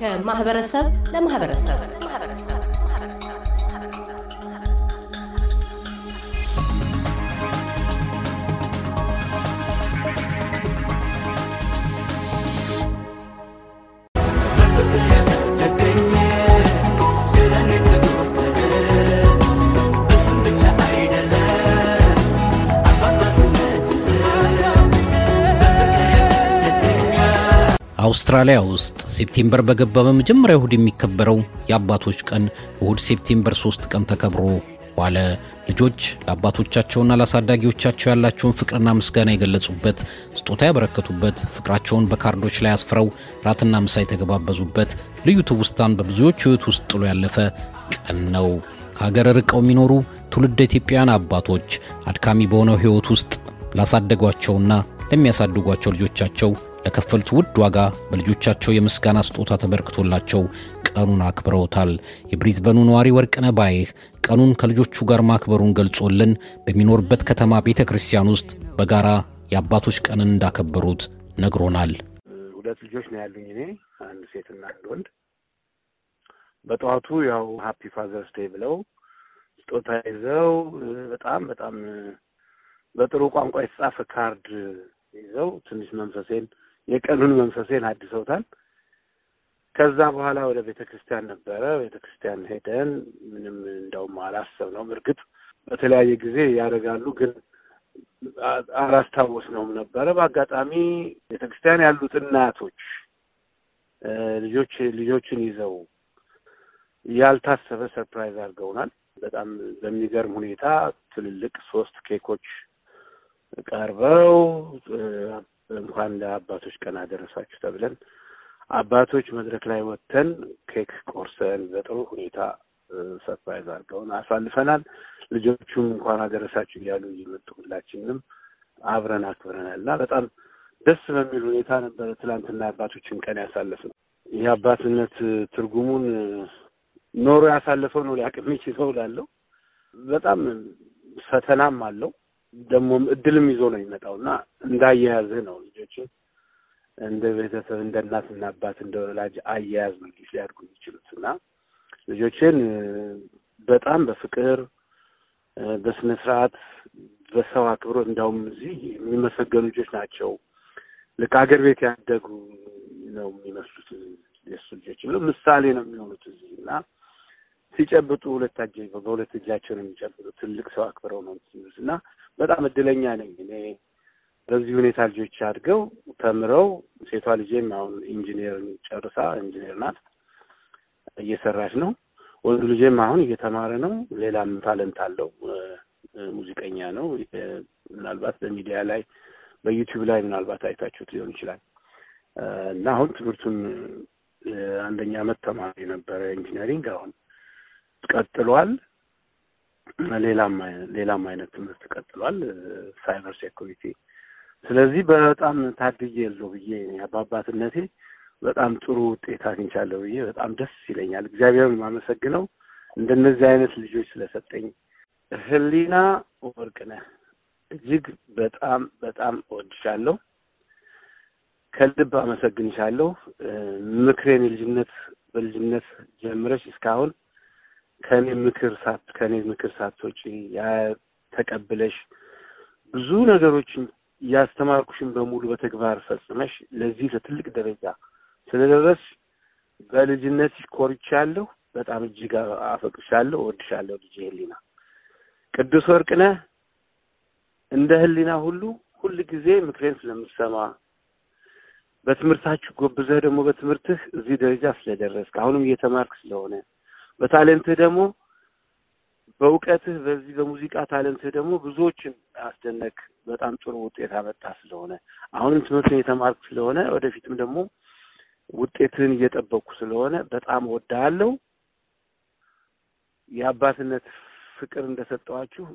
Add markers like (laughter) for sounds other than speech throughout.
ከማህበረሰብ ለማህበረሰብ አውስትራሊያ ውስጥ September በገባ በመጀመሪያ እሁድ የሚከበረው የአባቶች ቀን እሁድ September 3 ቀን ተከብሮ ዋለ። ልጆች ለአባቶቻቸውና ለአሳዳጊዎቻቸው ያላቸውን ፍቅርና ምስጋና የገለጹበት፣ ስጦታ ያበረከቱበት፣ ፍቅራቸውን በካርዶች ላይ አስፍረው ራትና ምሳ የተገባበዙበት፣ ልዩ ትውስታን በብዙዎች ሕይወት ውስጥ ጥሎ ያለፈ ቀን ነው። ከሀገር ርቀው የሚኖሩ ትውልደ ኢትዮጵያውያን አባቶች አድካሚ በሆነው ሕይወት ውስጥ ላሳደጓቸውና ለሚያሳድጓቸው ልጆቻቸው ለከፈሉት ውድ ዋጋ በልጆቻቸው የምስጋና ስጦታ ተበርክቶላቸው ቀኑን አክብረውታል። የብሪዝበኑ ነዋሪ ወርቅነህ ባይህ ቀኑን ከልጆቹ ጋር ማክበሩን ገልጾልን በሚኖርበት ከተማ ቤተ ክርስቲያን ውስጥ በጋራ የአባቶች ቀንን እንዳከበሩት ነግሮናል። ሁለት ልጆች ነው ያሉኝ እኔ አንድ ሴትና አንድ ወንድ። በጠዋቱ ያው Happy Father's Day ብለው ስጦታ ይዘው በጣም በጣም በጥሩ ቋንቋ የተጻፈ ካርድ ይዘው ትንሽ መንፈሴን የቀኑን መንፈሴን አድሰውታል። ከዛ በኋላ ወደ ቤተ ክርስቲያን ነበረ። ቤተ ክርስቲያን ሄደን ምንም እንደውም አላሰብነውም። እርግጥ በተለያየ ጊዜ ያደርጋሉ፣ ግን አላስታወስነውም ነበረ። በአጋጣሚ ቤተ ክርስቲያን ያሉት እናቶች ልጆች ልጆችን ይዘው ያልታሰበ surprise አድርገውናል። በጣም በሚገርም ሁኔታ ትልልቅ ሶስት ኬኮች ቀርበው እንኳን ለአባቶች ቀን አደረሳችሁ ተብለን አባቶች መድረክ ላይ ወጥተን ኬክ ቆርሰን በጥሩ ሁኔታ surprise አድርገውን አሳልፈናል። ልጆቹም እንኳን አደረሳችሁ እያሉ እየመጡ ሁላችንም አብረን አክብረናል እና በጣም ደስ በሚል ሁኔታ ነበረ ትላንትና የአባቶችን ቀን ያሳለፍነው። የአባትነት ትርጉሙን ኖሮ ያሳለፈው ነው ሊያውቅ የሚችለው እላለሁ። በጣም ፈተናም አለው ደግሞም እድልም ይዞ ነው የሚመጣው እና እንዳያያዝህ ነው ልጆችን እንደ ቤተሰብ እንደ እናትና አባት እንደ ወላጅ አያያዝ ነው ልጆች ሊያድጉ የሚችሉት እና ልጆችን በጣም በፍቅር በስነ ስርዓት በሰው አክብሮት እንዳውም እዚህ የሚመሰገኑ ልጆች ናቸው። ልክ አገር ቤት ያደጉ ነው የሚመስሉት የእሱ ልጆች ምሳሌ ነው የሚሆኑት እዚህ እና ሲጨብጡ ሁለት እጅ በሁለት እጃቸው ነው የሚጨብጡ። ትልቅ ሰው አክብረው ነው የሚሉት እና በጣም እድለኛ ነኝ እኔ በዚህ ሁኔታ ልጆች አድገው ተምረው፣ ሴቷ ልጄም አሁን ኢንጂነር ጨርሳ ኢንጂነር ናት እየሰራች ነው። ወንዱ ልጄም አሁን እየተማረ ነው። ሌላም talent አለው፣ ሙዚቀኛ ነው። ምናልባት በሚዲያ ላይ በ YouTube ላይ ምናልባት አይታችሁት ሊሆን ይችላል እና አሁን ትምህርቱን አንደኛ ዓመት ተማሪ ነበረ engineering አሁን ቀጥሏል። ሌላም ሌላም አይነት ትምህርት ቀጥሏል፣ cyber security። ስለዚህ በጣም ታድያለሁ ብዬ በአባትነቴ በጣም ጥሩ ውጤት አግኝቻለሁ ብዬ በጣም ደስ ይለኛል። እግዚአብሔርን የማመሰግነው እንደነዚህ አይነት ልጆች ስለሰጠኝ። ህሊና ወርቅነህ እጅግ በጣም በጣም እወድሻለሁ፣ ከልብ አመሰግንሻለሁ። ምክሬን የልጅነት በልጅነት ጀምረሽ እስካሁን ከኔ ምክር ሳት ከኔ ምክር ሳትወጪ ተቀብለሽ ብዙ ነገሮችን እያስተማርኩሽን በሙሉ በተግባር ፈጽመሽ ለዚህ ለትልቅ ደረጃ ስለደረስሽ በልጅነትሽ ኮርቻለሁ። በጣም እጅግ አፈቅርሻለሁ፣ እወድሻለሁ። ልጄ ህሊና ቅዱስ ወርቅነህ እንደ ህሊና ሁሉ ሁል ጊዜ ምክሬን ስለምትሰማ በትምህርታችሁ ጎብዘህ ደግሞ በትምህርትህ እዚህ ደረጃ ስለደረስክ አሁንም እየተማርክ ስለሆነ በታለንትህ ደግሞ በእውቀትህ በዚህ በሙዚቃ ታለንትህ ደግሞ ብዙዎችን አስደነቅ በጣም ጥሩ ውጤት አመጣ ስለሆነ አሁንም ትምህርትን የተማርክ ስለሆነ ወደፊትም ደግሞ ውጤትህን እየጠበቅኩ ስለሆነ በጣም ወዳለው የአባትነት ፍቅር እንደሰጠዋችሁ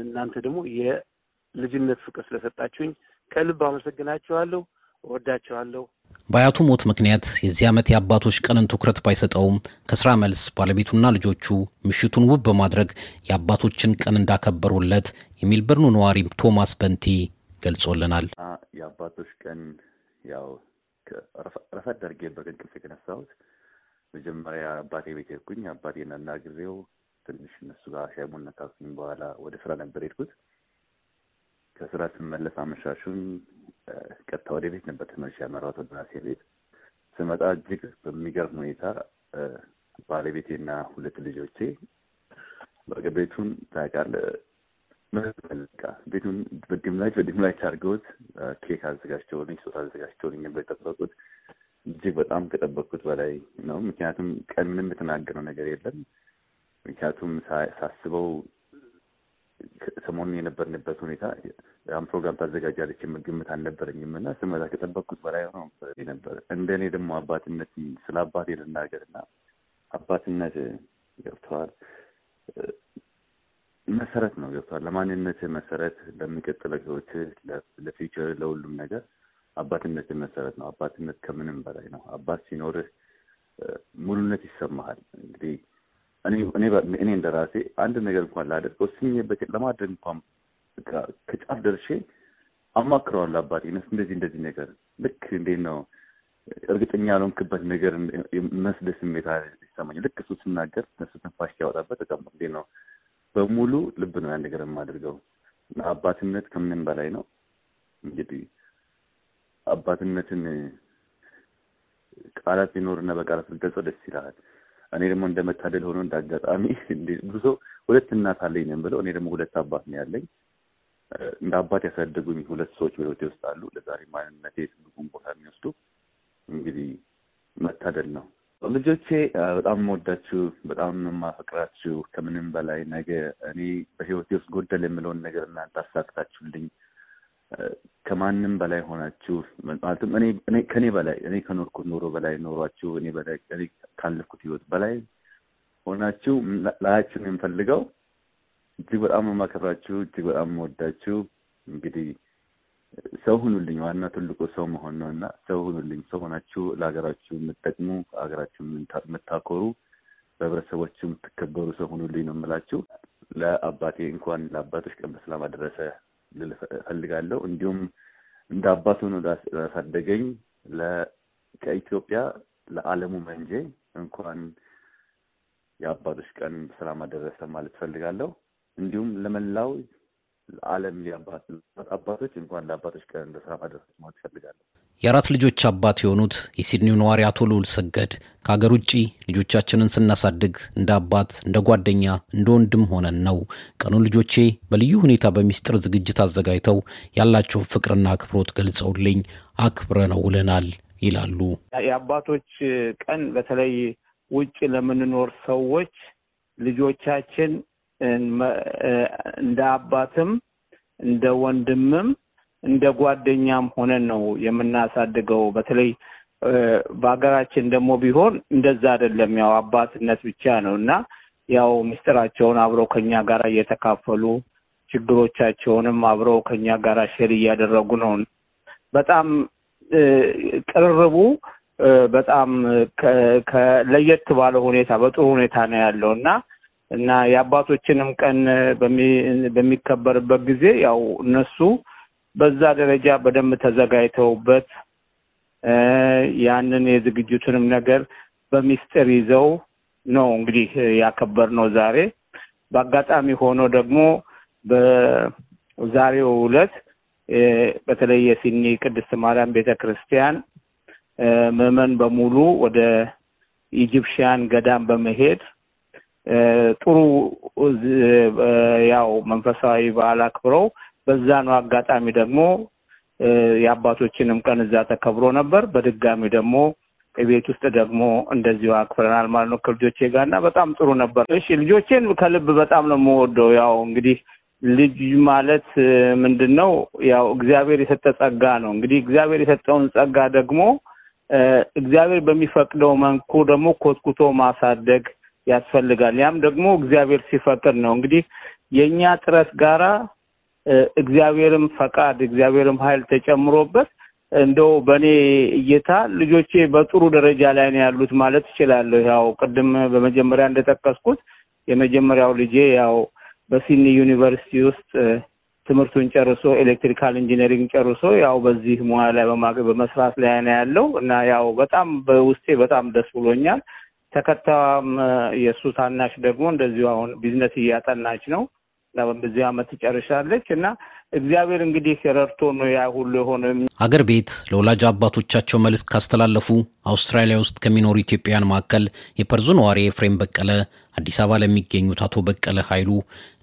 እናንተ ደግሞ የልጅነት ፍቅር ስለሰጣችሁኝ ከልብ አመሰግናችኋለሁ። እወዳቸዋለሁ። በአያቱ ሞት ምክንያት የዚህ ዓመት የአባቶች ቀንን ትኩረት ባይሰጠውም ከስራ መልስ ባለቤቱና ልጆቹ ምሽቱን ውብ በማድረግ የአባቶችን ቀን እንዳከበሩለት የሜልበርኑ ነዋሪ ቶማስ በንቲ ገልጾልናል። የአባቶች ቀን ያው ረፈድ አድርጌ በእንቅልፍ የተነሳሁት መጀመሪያ አባቴ ቤት ሄድኩኝ። አባቴን አናግሬው ትንሽ እነሱ ጋር ሻይ ቡና ካልኩኝ በኋላ ወደ ስራ ነበር ሄድኩት። ከስራ ስመለስ አመሻሹን ቀጥታ ወደ ቤት ነበር ተመልሼ ያመራሁት ወደ ራሴ ቤት። ስመጣ እጅግ በሚገርም ሁኔታ ባለቤቴና ሁለት ልጆቼ በቃ ቤቱን ታውቃለህ በቃ ቤቱን በድምላች በድምላች አድርገውት ኬክ አዘጋጅተውልኝ ሶስ አዘጋጅተውልኝ ነበር እጅግ በጣም ከጠበቅኩት በላይ ነው። ምክንያቱም ቀን ምንም የተናገረው ነገር የለም። ምክንያቱም ሳስበው ሰሞኑን የነበርንበት ሁኔታ ያን ፕሮግራም ታዘጋጃለች የምል ግምት አልነበረኝም እና ስመጣ ከጠበቅኩት በላይ ሆኖ ነበር። እንደ እኔ ደግሞ አባትነት ስለ አባቴ ልናገር እና አባትነት ገብተዋል መሰረት ነው ገብተዋል። ለማንነት መሰረት፣ ለሚቀጥለው ህይወት፣ ለፊውቸር፣ ለሁሉም ነገር አባትነት መሰረት ነው። አባትነት ከምንም በላይ ነው። አባት ሲኖርህ ሙሉነት ይሰማሃል። እንግዲህ እኔ እንደ ራሴ አንድ ነገር እንኳን ላደርገው ስኜበት ለማድረግ እንኳን ከጫፍ ደርሼ አማክረዋለሁ አባቴ ነስ እንደዚህ እንደዚህ ነገር ልክ እንዴት ነው እርግጠኛ ያልሆንክበት ነገር መስደ ስሜት ይሰማኝ። ልክ እሱ ስናገር እነሱ ትንፋሽ ያወጣበት በጣም እንዴት ነው በሙሉ ልብ ነው ያን ነገር የማደርገው። አባትነት ከምንም በላይ ነው። እንግዲህ አባትነትን ቃላት ሊኖርና በቃላት ልገልጸው ደስ ይልሃል። እኔ ደግሞ እንደ መታደል ሆኖ እንደ አጋጣሚ (laughs) ብዙ ሁለት እናት አለኝ ነው ብለው፣ እኔ ደግሞ ሁለት አባት ነው ያለኝ። እንደ አባት ያሳደጉኝ ሁለት ሰዎች በህይወቴ ውስጥ አሉ። ለዛሬ ማንነቴ ትልቁን ቦታ የሚወስዱ እንግዲህ መታደል ነው። ልጆቼ በጣም የምወዳችሁ በጣም የማፈቅራችሁ ከምንም በላይ ነገ እኔ በህይወቴ ውስጥ ጎደል የምለውን ነገር እናንተ አሳክታችሁልኝ ከማንም በላይ ሆናችሁ ማለትም እኔ ከእኔ በላይ እኔ ከኖርኩት ኑሮ በላይ ኖሯችሁ እኔ በላይ እኔ ካለፍኩት ህይወት በላይ ሆናችሁ ላያችን የምፈልገው እጅግ በጣም የማከብራችሁ እጅግ በጣም የምወዳችሁ እንግዲህ ሰው ሁኑልኝ። ዋና ትልቁ ሰው መሆን ነው እና ሰው ሁኑልኝ። ሰው ሆናችሁ ለሀገራችሁ የምትጠቅሙ ሀገራችሁ የምታኮሩ በህብረተሰቦች የምትከበሩ ሰው ሁኑልኝ ነው የምላችሁ። ለአባቴ እንኳን ለአባቶች ቀን በሰላም አደረሰ ልል እፈልጋለሁ። እንዲሁም እንደ አባት ሆኖ ላሳደገኝ ከኢትዮጵያ ለዓለሙ መንጄ እንኳን የአባቶች ቀን በሰላም አደረሰ ማለት እፈልጋለሁ። እንዲሁም ለመላው ዓለም አባቶች እንኳን ለአባቶች ቀን በሰላም አደረሳችሁ ማለት እፈልጋለሁ። የአራት ልጆች አባት የሆኑት የሲድኒው ነዋሪ አቶ ልዑል ሰገድ ከሀገር ውጭ ልጆቻችንን ስናሳድግ እንደ አባት፣ እንደ ጓደኛ፣ እንደ ወንድም ሆነን ነው። ቀኑን ልጆቼ በልዩ ሁኔታ በሚስጥር ዝግጅት አዘጋጅተው ያላቸውን ፍቅርና አክብሮት ገልጸውልኝ አክብረ ነው ውለናል ይላሉ። የአባቶች ቀን በተለይ ውጭ ለምንኖር ሰዎች ልጆቻችን እንደ አባትም እንደ ወንድምም እንደ ጓደኛም ሆነን ነው የምናሳድገው። በተለይ በሀገራችን ደግሞ ቢሆን እንደዛ አይደለም። ያው አባትነት ብቻ ነው እና ያው ምስጢራቸውን አብረው ከኛ ጋር እየተካፈሉ ችግሮቻቸውንም አብረው ከኛ ጋር share እያደረጉ ነው። በጣም ቅርርቡ በጣም ለየት ባለ ሁኔታ በጥሩ ሁኔታ ነው ያለው እና እና የአባቶችንም ቀን በሚከበርበት ጊዜ ያው እነሱ በዛ ደረጃ በደንብ ተዘጋጅተውበት ያንን የዝግጅቱንም ነገር በሚስጥር ይዘው ነው እንግዲህ ያከበርነው ዛሬ። በአጋጣሚ ሆኖ ደግሞ በዛሬው ዕለት በተለይ የሲድኒ ቅድስት ማርያም ቤተ ክርስቲያን ምዕመን በሙሉ ወደ ኢጂፕሽያን ገዳም በመሄድ ጥሩ ያው መንፈሳዊ በዓል አክብረው በዛ አጋጣሚ ደግሞ የአባቶችንም ቀን እዛ ተከብሮ ነበር። በድጋሚ ደግሞ ቤት ውስጥ ደግሞ እንደዚሁ አክብረናል ማለት ነው ከልጆቼ ጋር እና በጣም ጥሩ ነበር። እሺ ልጆቼን ከልብ በጣም ነው የምወደው። ያው እንግዲህ ልጅ ማለት ምንድን ነው? ያው እግዚአብሔር የሰጠ ጸጋ ነው። እንግዲህ እግዚአብሔር የሰጠውን ጸጋ ደግሞ እግዚአብሔር በሚፈቅደው መልኩ ደግሞ ኮትኩቶ ማሳደግ ያስፈልጋል። ያም ደግሞ እግዚአብሔር ሲፈቅድ ነው። እንግዲህ የእኛ ጥረት ጋራ እግዚአብሔርም ፈቃድ እግዚአብሔርም ኃይል ተጨምሮበት እንደው በእኔ እይታ ልጆቼ በጥሩ ደረጃ ላይ ነው ያሉት ማለት እችላለሁ። ያው ቅድም በመጀመሪያ እንደጠቀስኩት የመጀመሪያው ልጄ ያው በሲድኒ ዩኒቨርሲቲ ውስጥ ትምህርቱን ጨርሶ electrical engineering ጨርሶ ያው በዚህ ሙያ ላይ በመስራት ላይ ነው ያለው እና ያው በጣም በውስጤ በጣም ደስ ብሎኛል። ተከታዩም የእሱ ታናሽ ደግሞ እንደዚሁ አሁን ቢዝነስ እያጠናች ነው በዚህ አመት ትጨርሻለች እና እግዚአብሔር እንግዲህ ረድቶ ነው ያ ሁሉ የሆነ። አገር ቤት ለወላጅ አባቶቻቸው መልእክት ካስተላለፉ አውስትራሊያ ውስጥ ከሚኖሩ ኢትዮጵያውያን መካከል የፐርዙ ነዋሪ ኤፍሬም በቀለ አዲስ አበባ ለሚገኙት አቶ በቀለ ኃይሉ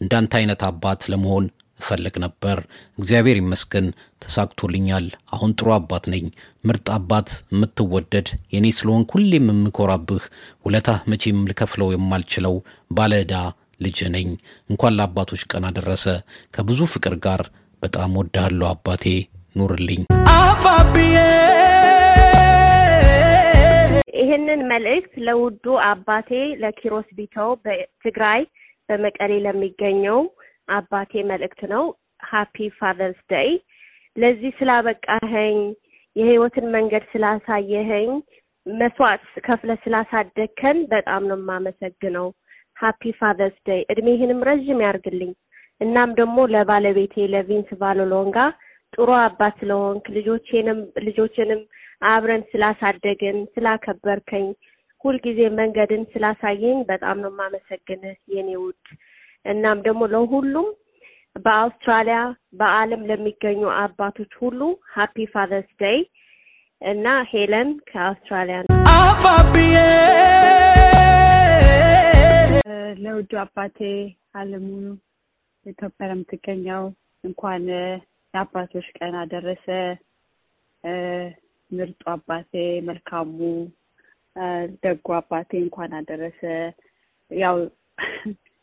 እንዳንተ አይነት አባት ለመሆን እፈልግ ነበር። እግዚአብሔር ይመስገን ተሳክቶልኛል። አሁን ጥሩ አባት ነኝ። ምርጥ አባት፣ የምትወደድ የእኔ ስለሆንክ ሁሌም የምኮራብህ፣ ውለታህ መቼም ልከፍለው የማልችለው ባለ ዕዳ ልጅ ነኝ። እንኳን ለአባቶች ቀን አደረሰ። ከብዙ ፍቅር ጋር በጣም ወድሃለሁ አባቴ፣ ኑርልኝ። አባብዬ ይህንን መልእክት ለውዱ አባቴ ለኪሮስ ቢተው በትግራይ በመቀሌ ለሚገኘው አባቴ መልእክት ነው። happy father's day። ለዚህ ስላበቃኸኝ፣ የህይወትን መንገድ ስላሳየኸኝ፣ መስዋዕት ከፍለህ ስላሳደግከን በጣም ነው የማመሰግነው። happy father's day። እድሜህንም ረዥም ያርግልኝ። እናም ደግሞ ለባለቤቴ ለቪንስ ቫሎሎንጋ ጥሩ አባት ስለሆንክ ልጆቼንም ልጆችንም አብረን ስላሳደግን ስላከበርከኝ ሁልጊዜ መንገድን ስላሳየኝ በጣም ነው የማመሰግንህ የኔ ውድ። እናም ደግሞ ለሁሉም በአውስትራሊያ በዓለም ለሚገኙ አባቶች ሁሉ happy father's day እና ሄለን ከአውስትራሊያ ነው። አባብዬ ለውዱ አባቴ አለሙ ኢትዮጵያ ለምትገኘው እንኳን የአባቶች ቀን አደረሰ። ምርጡ አባቴ፣ መልካሙ ደጉ አባቴ እንኳን አደረሰ። ያው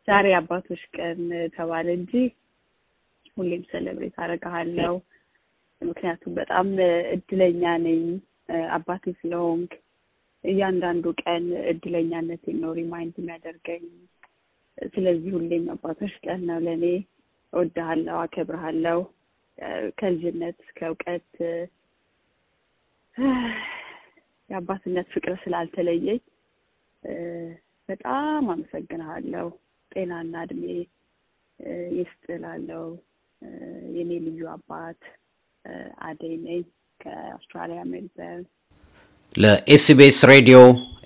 ዛሬ አባቶች ቀን ተባለ እንጂ ሁሌም celebrate አደርግሃለሁ። ምክንያቱም በጣም እድለኛ ነኝ አባቴ ስለሆንክ። እያንዳንዱ ቀን እድለኛነቴን ነው remind የሚያደርገኝ። ስለዚህ ሁሌም አባቶች ቀን ነው ለእኔ። እወድሃለሁ፣ አከብርሃለሁ። ከልጅነት እስከ እውቀት የአባትነት ፍቅር ስላልተለየኝ በጣም አመሰግንሃለሁ። ጤናና እድሜ ይስጥላለሁ። የኔ ልዩ አባት አደይ ነኝ ከአውስትራሊያ ሜልበርን። ለኤስቢኤስ ሬዲዮ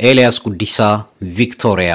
ኤልያስ ጉዲሳ ቪክቶሪያ።